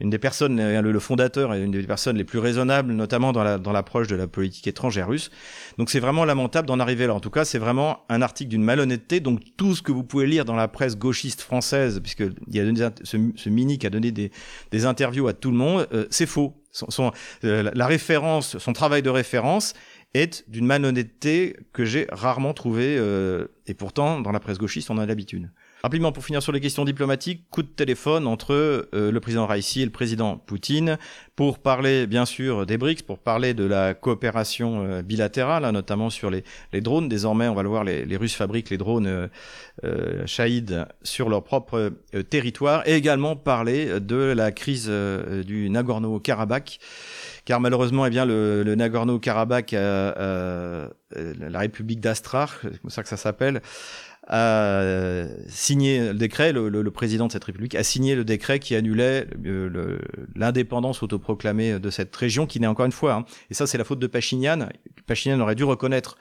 une des personnes, euh, le, fondateur et une des personnes les plus raisonnables, notamment dans la dans l'approche de la politique étrangère russe. Donc c'est vraiment lamentable d'en arriver là. En tout cas, c'est vraiment un article d'une malhonnêteté. Donc tout ce que vous pouvez lire dans la presse gauchiste française, puisque il y a donné, ce, ce mini qui a donné des, des interviews à tout le monde, euh, c'est faux. Son, son euh, la référence, son travail de référence est d'une malhonnêteté que j'ai rarement trouvée, et pourtant dans la presse gauchiste on a l'habitude. Rapidement, pour finir sur les questions diplomatiques, coup de téléphone entre euh, le président Raisi et le président Poutine pour parler, bien sûr, des BRICS, pour parler de la coopération euh, bilatérale, hein, notamment sur les, drones. Désormais, on va le voir, les, Russes fabriquent les drones euh, euh Shahid sur leur propre territoire, et également parler de la crise du Nagorno-Karabakh car malheureusement, eh bien, le, Nagorno-Karabakh, la République d'Astrar, c'est comme ça que ça s'appelle, a signé le décret, le, le, président de cette république a signé le décret qui annulait euh, l'indépendance autoproclamée de cette région, qui n'est encore une fois, hein, et ça c'est la faute de Pachinian, Pachinian aurait dû reconnaître,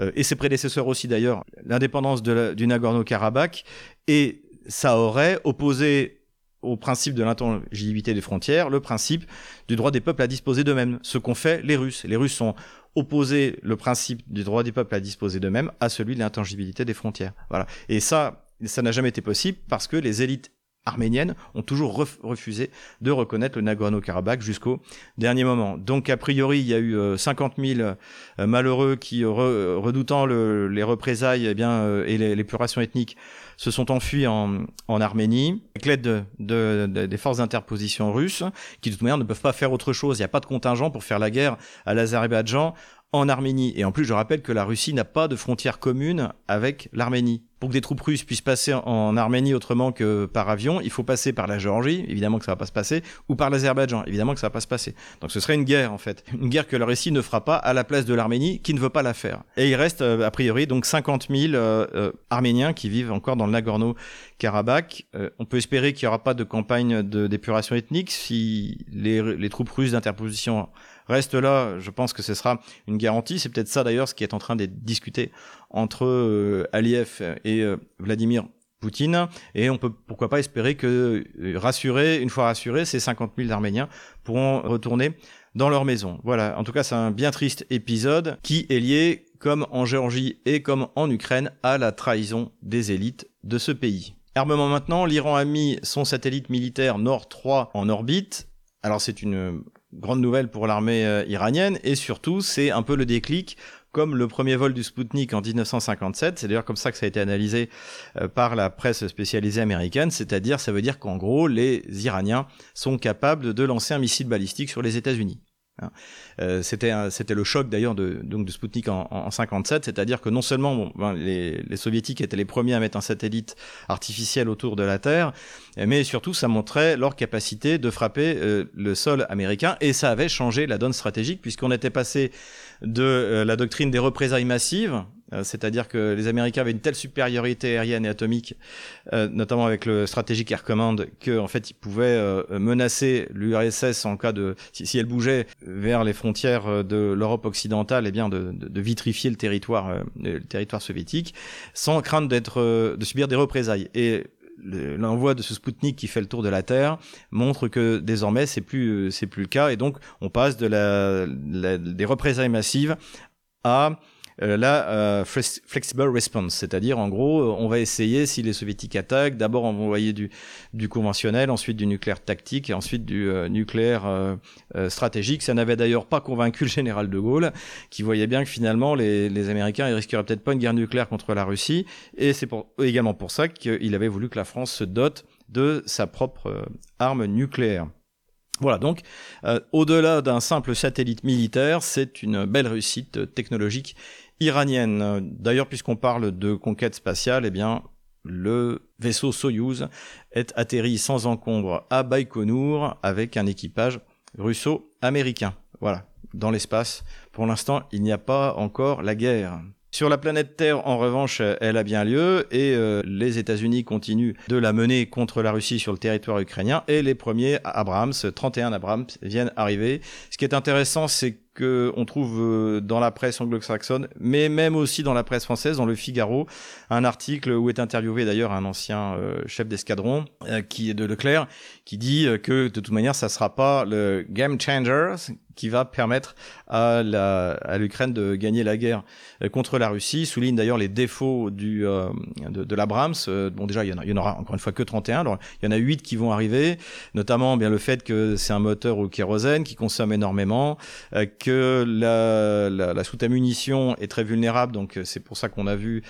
euh, et ses prédécesseurs aussi d'ailleurs, l'indépendance du Nagorno-Karabakh, et ça aurait opposé au principe de l'intangibilité des frontières, le principe du droit des peuples à disposer d'eux-mêmes, ce qu'ont fait les Russes. Les Russes ont opposer le principe du droit des peuples à disposer d'eux-mêmes à celui de l'intangibilité des frontières. Voilà. Et ça, ça n'a jamais été possible parce que les élites arméniennes ont toujours refusé de reconnaître le Nagorno-Karabakh jusqu'au dernier moment. Donc a priori, il y a eu 50 euh, 000 euh, malheureux qui, redoutant les représailles eh bien, euh, et l'épuration ethnique, se sont enfuis en, Arménie avec l'aide de, de, des forces d'interposition russes qui de toute manière ne peuvent pas faire autre chose. Il n'y a pas de contingent pour faire la guerre à l'Azerbaïdjan en Arménie. Et en plus, je rappelle que la Russie n'a pas de frontière commune avec l'Arménie. Pour que des troupes russes puissent passer en Arménie autrement que par avion, il faut passer par la Géorgie, évidemment que ça va pas se passer, ou par l'Azerbaïdjan, évidemment que ça va pas se passer. Donc ce serait une guerre en fait, une guerre que la Russie ne fera pas à la place de l'Arménie, qui ne veut pas la faire. Et il reste euh, a priori donc 50 000 euh, euh, Arméniens qui vivent encore dans le Nagorno-Karabakh. on peut espérer qu'il n'y aura pas de campagne d'épuration ethnique si les, les troupes russes d'interposition reste là, je pense que ce sera une garantie. C'est peut-être ça d'ailleurs ce qui est en train d'être discuté entre euh, Aliyev et euh, Vladimir Poutine. Et on peut pourquoi pas espérer que, euh, rassurer, une fois rassurés, ces 50 000 Arméniens pourront retourner dans leur maison. Voilà, en tout cas c'est un bien triste épisode qui est lié, comme en Géorgie et comme en Ukraine, à la trahison des élites de ce pays. Armement maintenant, l'Iran a mis son satellite militaire Nord 3 en orbite. Alors c'est une grande nouvelle pour l'armée euh, iranienne. Et surtout c'est un peu le déclic comme le premier vol du Sputnik en 1957, c'est d'ailleurs comme ça que ça a été analysé euh, par la presse spécialisée américaine, c'est-à-dire ça veut dire qu'en gros les Iraniens sont capables de lancer un missile balistique sur les États-Unis. Hein. Euh, c'était c'était le choc d'ailleurs de donc de Sputnik en, en 57, c'est-à-dire que non seulement bon, ben, les, les, soviétiques étaient les premiers à mettre un satellite artificiel autour de la Terre, mais surtout ça montrait leur capacité de frapper euh, le sol américain et ça avait changé la donne stratégique puisqu'on était passé de euh, la doctrine des représailles massives c'est-à-dire que les Américains avaient une telle supériorité aérienne et atomique, euh, notamment avec le Strategic Air Command, qu'en en fait ils pouvaient euh, menacer l'URSS en cas de si, elle bougeait vers les frontières de l'Europe occidentale, et eh bien de, de, de, vitrifier le territoire, le territoire soviétique, sans crainte d'être de subir des représailles. Et l'envoi de ce Spoutnik qui fait le tour de la Terre montre que désormais c'est plus c'est plus le cas et donc on passe de la, la des représailles massives à la flexible response, c'est-à-dire en gros, on va essayer si les soviétiques attaquent, d'abord on va envoyer du, du conventionnel, ensuite du nucléaire tactique et ensuite du nucléaire stratégique. Ça n'avait d'ailleurs pas convaincu le général de Gaulle, qui voyait bien que finalement les, les Américains ils risqueraient peut-être pas une guerre nucléaire contre la Russie, et c'est également pour ça qu'il avait voulu que la France se dote de sa propre arme nucléaire. Voilà, donc euh, au-delà d'un simple satellite militaire, c'est une belle réussite technologique iranienne. D'ailleurs, puisqu'on parle de conquête spatiale, eh bien, le vaisseau Soyuz est atterri sans encombre à Baïkonour avec un équipage russo-américain. Voilà, dans l'espace. Pour l'instant, il n'y a pas encore la guerre. Sur la planète Terre, en revanche, elle a bien lieu et euh, les États-Unis continuent de la mener contre la Russie sur le territoire ukrainien et les premiers Abrams, 31 Abrams, viennent arriver. Ce qui est intéressant, c'est qu'on trouve euh, dans la presse anglo-saxonne, mais même aussi dans la presse française, dans le Figaro, un article où est interviewé d'ailleurs un ancien euh, chef d'escadron, qui est de Leclerc, qui dit que de toute manière, ça sera pas le game changer qui va permettre à l'Ukraine de gagner la guerre euh, contre la Russie. Souligne d'ailleurs les défauts du, euh, de, de l'Abrams. Euh, bon, déjà, il y, en il y en aura encore une fois que 31. Alors, il y en a 8 qui vont arriver, notamment bien le fait que c'est un moteur au kérosène qui consomme énormément, que la, la, la soute à munitions est très vulnérable. Donc, c'est pour ça qu'on a vu,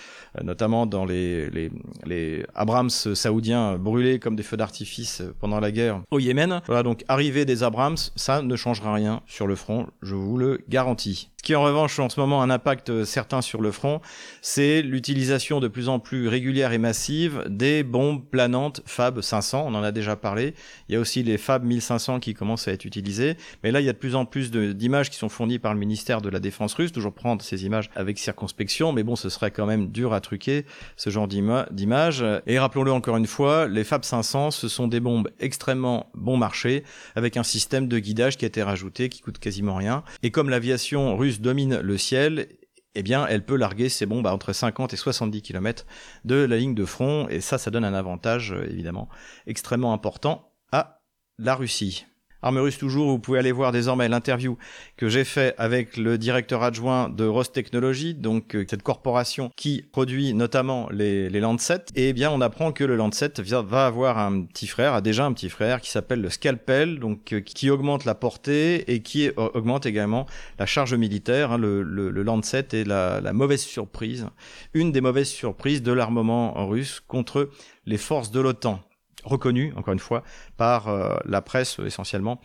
notamment dans les, les, les Abrams saoudiens brûlés comme des feux d'artifice pendant la guerre au Yémen. Voilà, donc arriver des Abrams, ça ne changera rien sur le front, je vous le garantis. Qui en revanche en ce moment un impact euh, certain sur le front, c'est l'utilisation de plus en plus régulière et massive des bombes planantes Fab 500, on en a déjà parlé. Il y a aussi les Fab 1500 qui commencent à être utilisés, mais là il y a de plus en plus d'images qui sont fournies par le ministère de la Défense russe, toujours prendre ces images avec circonspection, mais bon ce serait quand même dur à truquer ce genre d'images. Et rappelons-le encore une fois, les Fab 500 ce sont des bombes extrêmement bon marché, avec un système de guidage qui a été rajouté, qui coûte quasiment rien. Et comme l'aviation russe domine le ciel, eh bien, elle peut larguer ses bombes entre 50 et 70 km de la ligne de front, et ça, ça donne un avantage, euh, évidemment, extrêmement important à la Russie. Arme Russe toujours, vous pouvez aller voir désormais l'interview que j'ai fait avec le directeur adjoint de Ross Technology, donc euh, cette corporation qui produit notamment les, les Lancet. Et eh bien, on apprend que le Lancet va avoir un petit frère, a déjà un petit frère qui s'appelle le Scalpel, donc euh, qui augmente la portée et qui augmente également la charge militaire. Hein. Le, le, Lancet est la mauvaise surprise, une des mauvaises surprises de l'armement russe contre les forces de l'OTAN reconnu, encore une fois, par euh, la presse essentiellement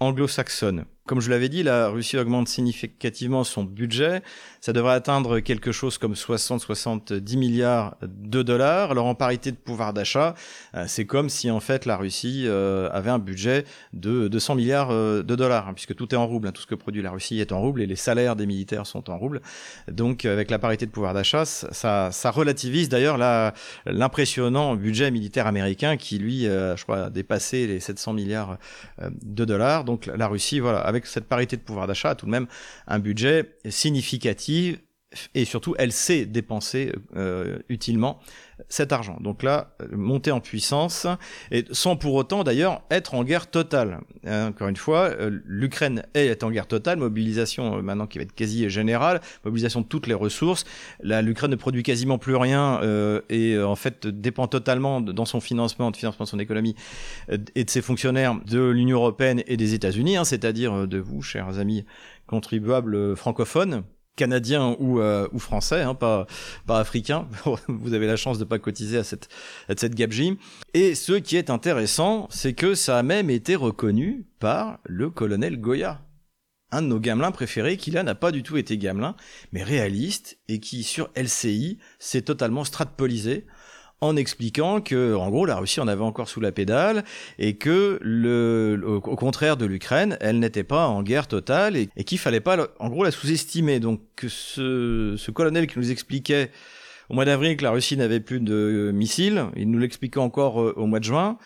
anglo-saxonne. Comme je l'avais dit, la Russie augmente significativement son budget. Ça devrait atteindre quelque chose comme 60-70 milliards de dollars. Alors en parité de pouvoir d'achat, euh, c'est comme si en fait la Russie euh, avait un budget de 200 milliards euh, de dollars, hein, puisque tout est en rouble. Hein. Tout ce que produit la Russie est en rouble et les salaires des militaires sont en rouble. Donc avec la parité de pouvoir d'achat, ça, relativise d'ailleurs l'impressionnant budget militaire américain qui lui, je crois, a dépassé les 700 milliards de dollars. Donc la Russie, voilà, avec cette parité de pouvoir d'achat, a tout de même un budget significatif et surtout elle sait dépenser euh, utilement cet argent. Donc là, monter en puissance, et sans pour autant d'ailleurs être en guerre totale. Hein, encore une fois, euh, l'Ukraine est en guerre totale, mobilisation euh, maintenant qui va être quasi générale, mobilisation de toutes les ressources. l'Ukraine ne produit quasiment plus rien euh, et en fait dépend totalement dans son financement, de financement de son économie et de ses fonctionnaires de l'Union européenne et des États-Unis, hein, c'est-à-dire de vous, chers amis contribuables francophones canadien ou, euh, ou français, hein, pas, pas africain. Vous avez la chance de pas cotiser à cette, à cette. Et ce qui est intéressant, c'est que ça a même été reconnu par le colonel Goya. Un de nos gamelins préférés qui là n'a pas du tout été gamelin, mais réaliste, et qui sur LCI s'est totalement stratpolisé en expliquant que, en gros, la Russie en avait encore sous la pédale et que, le, au, contraire de l'Ukraine, elle n'était pas en guerre totale et, qu'il fallait pas, en gros, la sous-estimer. Donc, ce, ce colonel qui nous expliquait au mois d'avril que la Russie n'avait plus de missiles, il nous l'expliquait encore euh, au mois de juin,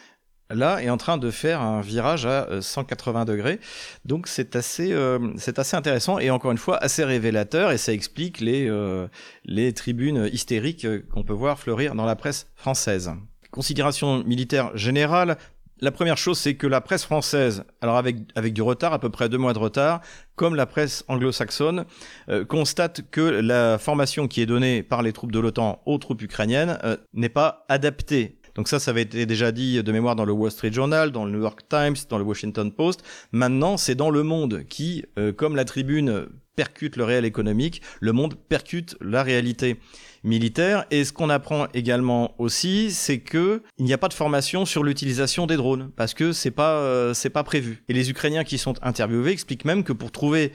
là est en train de faire un virage à 180 euh, degrés. Donc c'est assez, euh, c'est assez intéressant et encore une fois assez révélateur et ça explique les, euh, les tribunes hystériques qu'on peut voir fleurir dans la presse française. Considération militaire générale, La première chose, c'est que la presse française, alors avec, avec du retard, à peu près deux mois de retard, comme la presse anglo-saxonne, euh, constate que la formation qui est donnée par les troupes de l'OTAN aux troupes ukrainiennes euh, n'est pas adaptée donc ça, ça avait été déjà dit de mémoire dans le Wall Street Journal, dans le New York Times, dans le Washington Post. Maintenant, c'est dans le monde qui, euh, comme la tribune percute le réel économique, le monde percute la réalité militaire. Et ce qu'on apprend également aussi, c'est que il n'y a pas de formation sur l'utilisation des drones parce que c'est pas euh, c'est pas prévu. Et les Ukrainiens qui sont interviewés expliquent même que pour trouver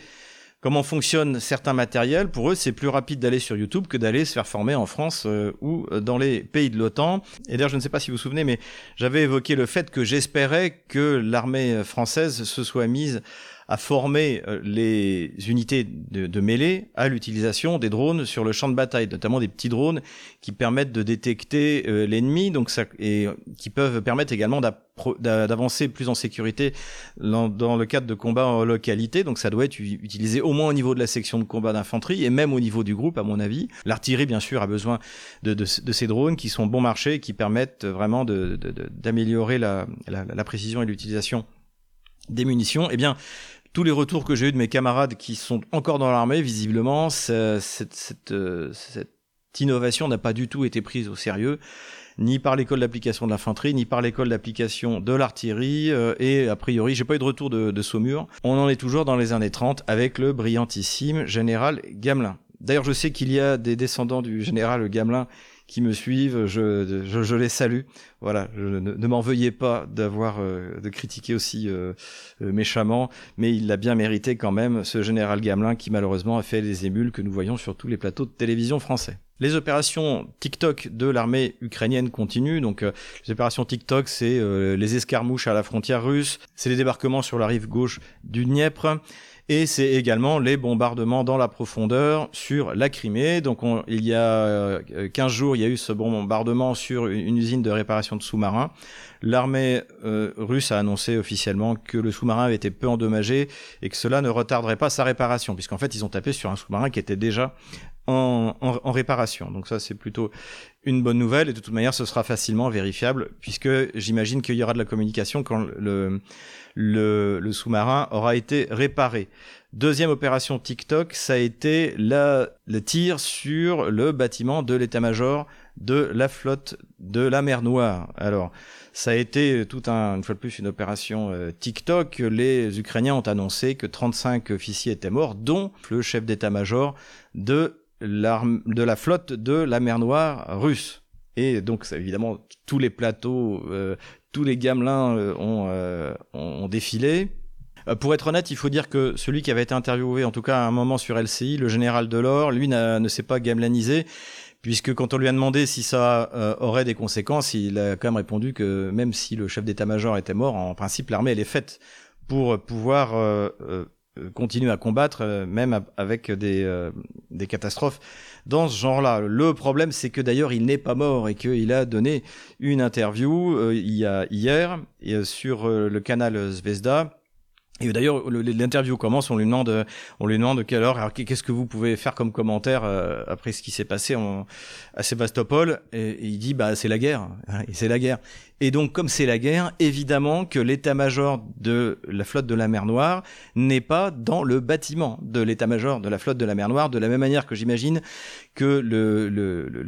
comment fonctionnent certains matériels, pour eux, c'est plus rapide d'aller sur YouTube que d'aller se faire former en France euh, ou dans les pays de l'OTAN. Et d'ailleurs, je ne sais pas si vous vous souvenez, mais j'avais évoqué le fait que j'espérais que l'armée française se soit mise à former euh, les unités de, de mêlée à l'utilisation des drones sur le champ de bataille, notamment des petits drones qui permettent de détecter euh, l'ennemi, donc ça, et qui peuvent permettre également d'avancer plus en sécurité dans, le cadre de combats en localité. Donc ça doit être utilisé au moins au niveau de la section de combat d'infanterie et même au niveau du groupe, à mon avis. L'artillerie, bien sûr, a besoin de, de, de, ces drones qui sont bon marché et qui permettent vraiment d'améliorer la, la, la précision et l'utilisation des munitions. Eh bien, tous les retours que j'ai eu de mes camarades qui sont encore dans l'armée, visiblement, euh, cette innovation n'a pas du tout été prise au sérieux ni par l'école d'application de l'infanterie, ni par l'école d'application de l'artillerie, euh, et a priori, j'ai pas eu de retour de, de, Saumur. On en est toujours dans les années 30 avec le brillantissime général Gamelin. D'ailleurs, je sais qu'il y a des descendants du général Gamelin qui me suivent, je, je, je les salue. Voilà, je, ne, m'en veuillez pas d'avoir euh, de critiquer aussi euh, euh, méchamment, mais il l'a bien mérité quand même, ce général Gamelin qui malheureusement a fait les émules que nous voyons sur tous les plateaux de télévision français. Les opérations TikTok de l'armée ukrainienne continuent. Donc, les opérations TikTok, c'est les escarmouches à la frontière russe, c'est les débarquements sur la rive gauche du Dniepr, et c'est également les bombardements dans la profondeur sur la Crimée. Donc il y a 15 euh, jours, il y a eu ce bombardement sur une usine de réparation de sous-marins. L'armée euh, russe a annoncé officiellement que le sous-marin avait été peu endommagé et que cela ne retarderait pas sa réparation, puisqu'en fait ils ont tapé sur un sous-marin qui était déjà en, en, réparation. Donc ça c'est plutôt une bonne nouvelle et de toute manière ce sera facilement vérifiable puisque j'imagine qu'il y aura de la communication quand le, le, le sous-marin aura été réparé. Deuxième opération TikTok, ça a été la, le tir sur le bâtiment de l'état-major de la flotte de la mer Noire. Alors, ça a été tout un, une fois de plus une opération euh, TikTok. Les Ukrainiens ont annoncé que 35 officiers étaient morts, dont le chef d'état-major de, de la flotte de la mer Noire russe. Et donc, évidemment, tous les plateaux, euh, tous les gamelins euh, ont, euh, ont, défilé. Euh, pour être honnête, il faut dire que celui qui avait été interviewé, en tout cas à un moment sur LCI, le général Delors, lui ne s'est pas gamelanisé, puisque quand on lui a demandé si ça aurait des conséquences, il a quand même répondu que même si le chef d'état-major était mort, en principe l'armée elle est faite pour pouvoir euh, continue à combattre, euh, même avec des, euh, des catastrophes dans ce genre-là. Le problème, c'est que d'ailleurs, il n'est pas mort et qu'il a donné une interview il y a hier sur le canal Zvezda et d'ailleurs, l'interview commence, on lui demande, on lui demande quelle heure, alors qu'est-ce que vous pouvez faire comme commentaire euh, après ce qui s'est passé à Sébastopol et, il dit, bah c'est la guerre, c'est la guerre. Et donc, comme c'est la guerre, évidemment que l'état-major de la flotte de la mer Noire n'est pas dans le bâtiment de l'état-major de la flotte de la mer Noire, de la même manière que j'imagine que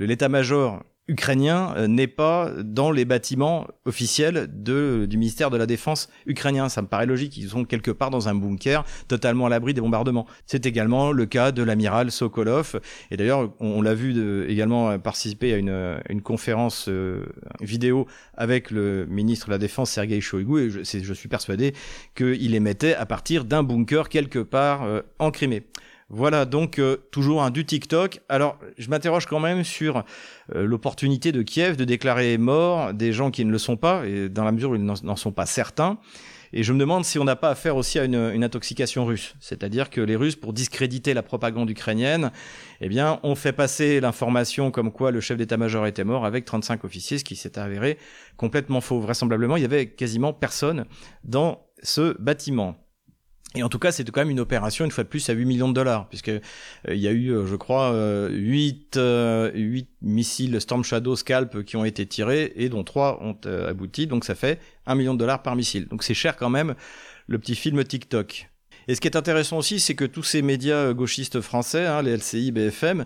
l'état-major ukrainien euh, n'est pas dans les bâtiments officiels de, du ministère de la Défense ukrainien. Ça me paraît logique, ils sont quelque part dans un bunker, totalement à l'abri des bombardements. C'est également le cas de l'amiral Sokolov. Et d'ailleurs, on, l'a vu de, également participer à une, une conférence euh, vidéo avec le ministre de la Défense Sergei Shoigu, et je, je suis persuadé qu'il émettait à partir d'un bunker quelque part euh, en Crimée. Voilà donc euh, toujours un du TikTok. Alors je m'interroge quand même sur euh, l'opportunité de Kiev de déclarer mort des gens qui ne le sont pas, et dans la mesure où ils n'en sont pas certains. Et je me demande si on n'a pas affaire aussi à une, intoxication russe. C'est-à-dire que les Russes, pour discréditer la propagande ukrainienne, eh bien, ont fait passer l'information comme quoi le chef d'état-major était mort avec 35 officiers, ce qui s'est avéré complètement faux. Vraisemblablement, il y avait quasiment personne dans ce bâtiment. Et en tout cas, c'était quand même une opération, une fois de plus, à 8 millions de dollars, puisque euh, il y a eu, euh, je crois, euh, 8, euh, missiles Storm Shadow Scalp qui ont été tirés, et dont 3 ont abouti, donc ça fait 1 million de dollars par missile. Donc c'est cher quand même, le petit film TikTok. Et ce qui est intéressant aussi, c'est que tous ces médias gauchistes français, hein, les LCI, BFM,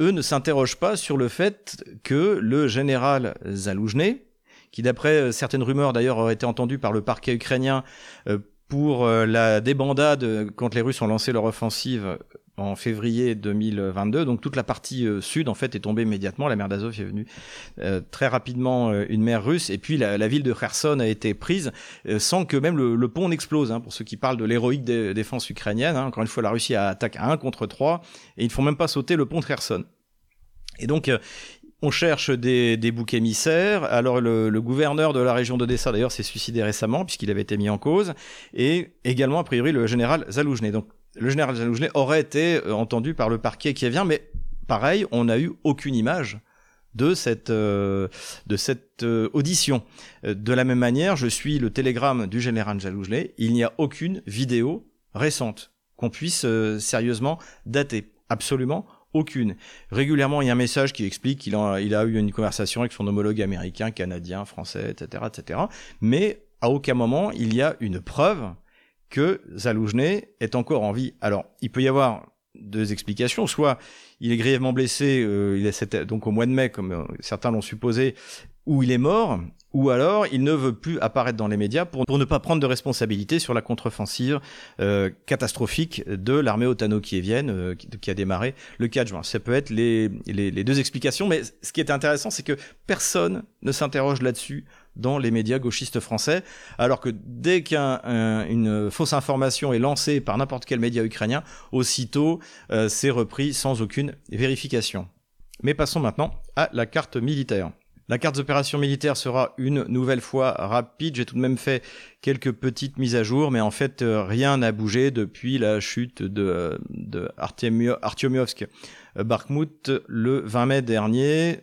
eux ne s'interrogent pas sur le fait que le général Zaloujny, qui d'après certaines rumeurs d'ailleurs aurait été entendu par le parquet ukrainien pour euh, la débandade quand les Russes ont lancé leur offensive en février 2022. Donc toute la partie euh, sud en fait est tombée immédiatement. La mer d'Azov est venue euh, très rapidement une mer russe et puis la, ville de Kherson a été prise sans que même le, pont n'explose. Hein, pour ceux qui parlent de l'héroïque défense ukrainienne, hein. encore une fois la Russie a attaqué à 1 contre 3 et ils ne font même pas sauter le pont de Kherson. Et donc, on cherche des, boucs émissaires. Alors le, gouverneur de la région d'Odessa d'ailleurs s'est suicidé récemment puisqu'il avait été mis en cause. Et également a priori le général Zaloujny. Donc le général Zaloujny aurait été euh, entendu par le parquet qui vient, mais pareil, on n'a eu aucune image de cette, euh, euh, audition. De la même manière, je suis le télégramme du général Zaloujny. Il n'y a aucune vidéo récente qu'on puisse sérieusement dater. Absolument aucune. Régulièrement, il y a un message qui explique qu'il a, eu une conversation avec son homologue américain, canadien, français, etc., etc. Mais à aucun moment, il y a une preuve que Zaloujny est encore en vie. Alors, il peut y avoir deux explications. Soit il est grièvement blessé, euh, donc au mois de mai, comme euh, certains l'ont supposé, ou il est mort, ou alors il ne veut plus apparaître dans les médias pour, ne pas prendre de responsabilité sur la contre-offensive euh, catastrophique de l'armée otano-kievienne euh, qui, qui, a démarré le 4 juin. Ça peut être les, les, les deux explications, mais ce qui est intéressant, c'est que personne ne s'interroge là-dessus dans les médias gauchistes français, alors que dès qu'une fausse information est lancée par n'importe quel média ukrainien, aussitôt euh, c'est repris sans aucune vérification. Mais passons maintenant à la carte militaire. La carte d'opération militaire sera une nouvelle fois rapide. J'ai tout de même fait quelques petites mises à jour, mais en fait, euh, rien n'a bougé depuis la chute de, de euh, Barkmout le 20 mai dernier.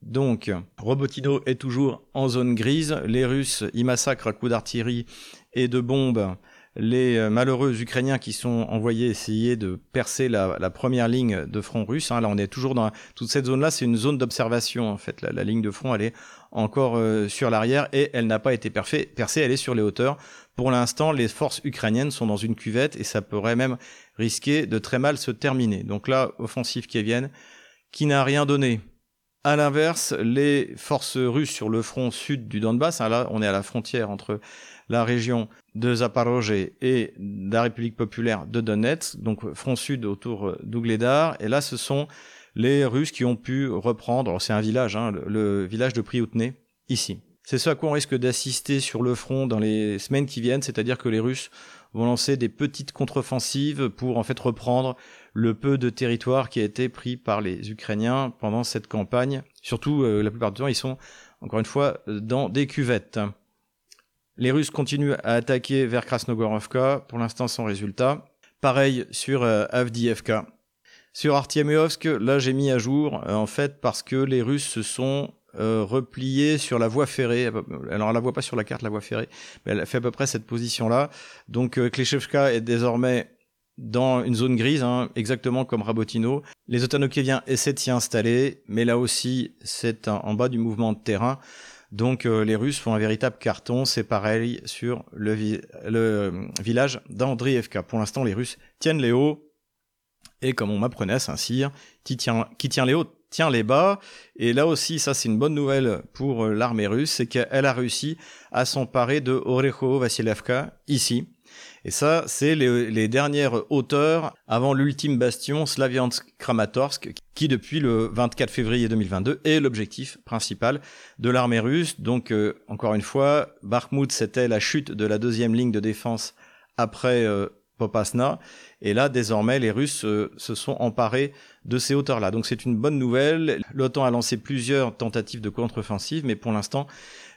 Donc, Robotino est toujours en zone grise. Les Russes y massacrent à coups d'artillerie et de bombes les euh, malheureux Ukrainiens qui sont envoyés essayer de percer la, première ligne de front russe. Hein. Là, on est toujours dans toute cette zone-là. C'est une zone d'observation. En fait, la, ligne de front, elle est encore euh, sur l'arrière et elle n'a pas été percée. Elle est sur les hauteurs. Pour l'instant, les forces ukrainiennes sont dans une cuvette et ça pourrait même risquer de très mal se terminer. Donc là, offensive qui vienne, qui n'a rien donné. À l'inverse, les forces russes sur le front sud du Donbass, hein, là, on est à la frontière entre la région de Zaporozhye et la République populaire de Donetsk, donc front sud autour d'Ougledar. Et là, ce sont les Russes qui ont pu reprendre, c'est un village, hein, le, village de Prioutne, ici. C'est ce à quoi on risque d'assister sur le front dans les semaines qui viennent, c'est-à-dire que les Russes vont lancer des petites contre-offensives pour en fait reprendre le peu de territoire qui a été pris par les Ukrainiens pendant cette campagne. Surtout, euh, la plupart du temps, ils sont, encore une fois, dans des cuvettes. Les Russes continuent à attaquer vers Krasnogorovka, pour l'instant sans résultat. Pareil sur euh, Avdiivka. Sur Artyemovsk, là j'ai mis à jour, euh, en fait, parce que les Russes se sont euh, repliés sur la voie ferrée. Alors on la voit pas sur la carte, la voie ferrée, mais elle fait à peu près cette position-là. Donc euh, Kleshevka est désormais dans une zone grise, hein, exactement comme Rabotino. Les Otanokéviens essaient de s'y installer, mais là aussi, c'est en bas du mouvement de terrain. Donc euh, les Russes font un véritable carton, c'est pareil sur le, euh, village d'Andrievka. Pour l'instant, les Russes tiennent les hauts, et comme on m'apprenait à Saint-Cyr, qui tient, les hauts tient les bas. Et là aussi, ça c'est une bonne nouvelle pour euh, l'armée russe, c'est qu'elle a réussi à s'emparer de Oreho Vassilevka ici. Et ça, c'est les, dernières hauteurs avant l'ultime bastion Slaviansk-Kramatorsk, qui depuis le 24 février 2022 est l'objectif principal de l'armée russe. Donc, euh, encore une fois, Bakhmut, c'était la chute de la deuxième ligne de défense après euh, Popasna. Et là, désormais, les Russes euh, se sont emparés de ces hauteurs-là. Donc c'est une bonne nouvelle. L'OTAN a lancé plusieurs tentatives de contre-offensive, mais pour l'instant,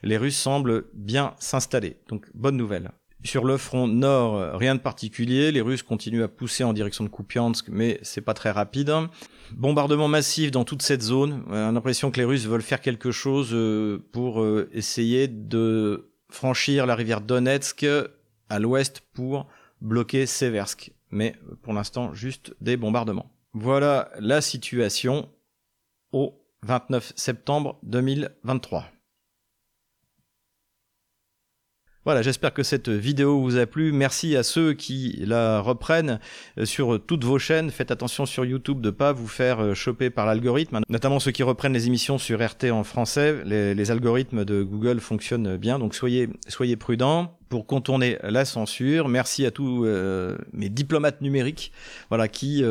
les Russes semblent bien s'installer. Donc bonne nouvelle. Sur le front nord, euh, rien de particulier. Les Russes continuent à pousser en direction de Kupiansk, mais c'est pas très rapide. Bombardement massif dans toute cette zone. On a l'impression que les Russes veulent faire quelque chose euh, pour euh, essayer de franchir la rivière Donetsk à l'ouest pour bloquer Seversk. Mais pour l'instant, juste des bombardements. Voilà la situation au 29 septembre 2023. Voilà, j'espère que cette vidéo vous a plu. Merci à ceux qui la reprennent euh, sur toutes vos chaînes. Faites attention sur YouTube de pas vous faire euh, choper par l'algorithme, notamment ceux qui reprennent les émissions sur RT en français. Les, algorithmes de Google fonctionnent bien, donc soyez, soyez prudents pour contourner la censure. Merci à tous euh, mes diplomates numériques, voilà, qui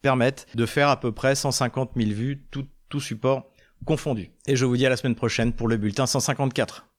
permettent de faire à peu près 150 000 vues, tout, tout support confondu. Et je vous dis à la semaine prochaine pour le bulletin 154.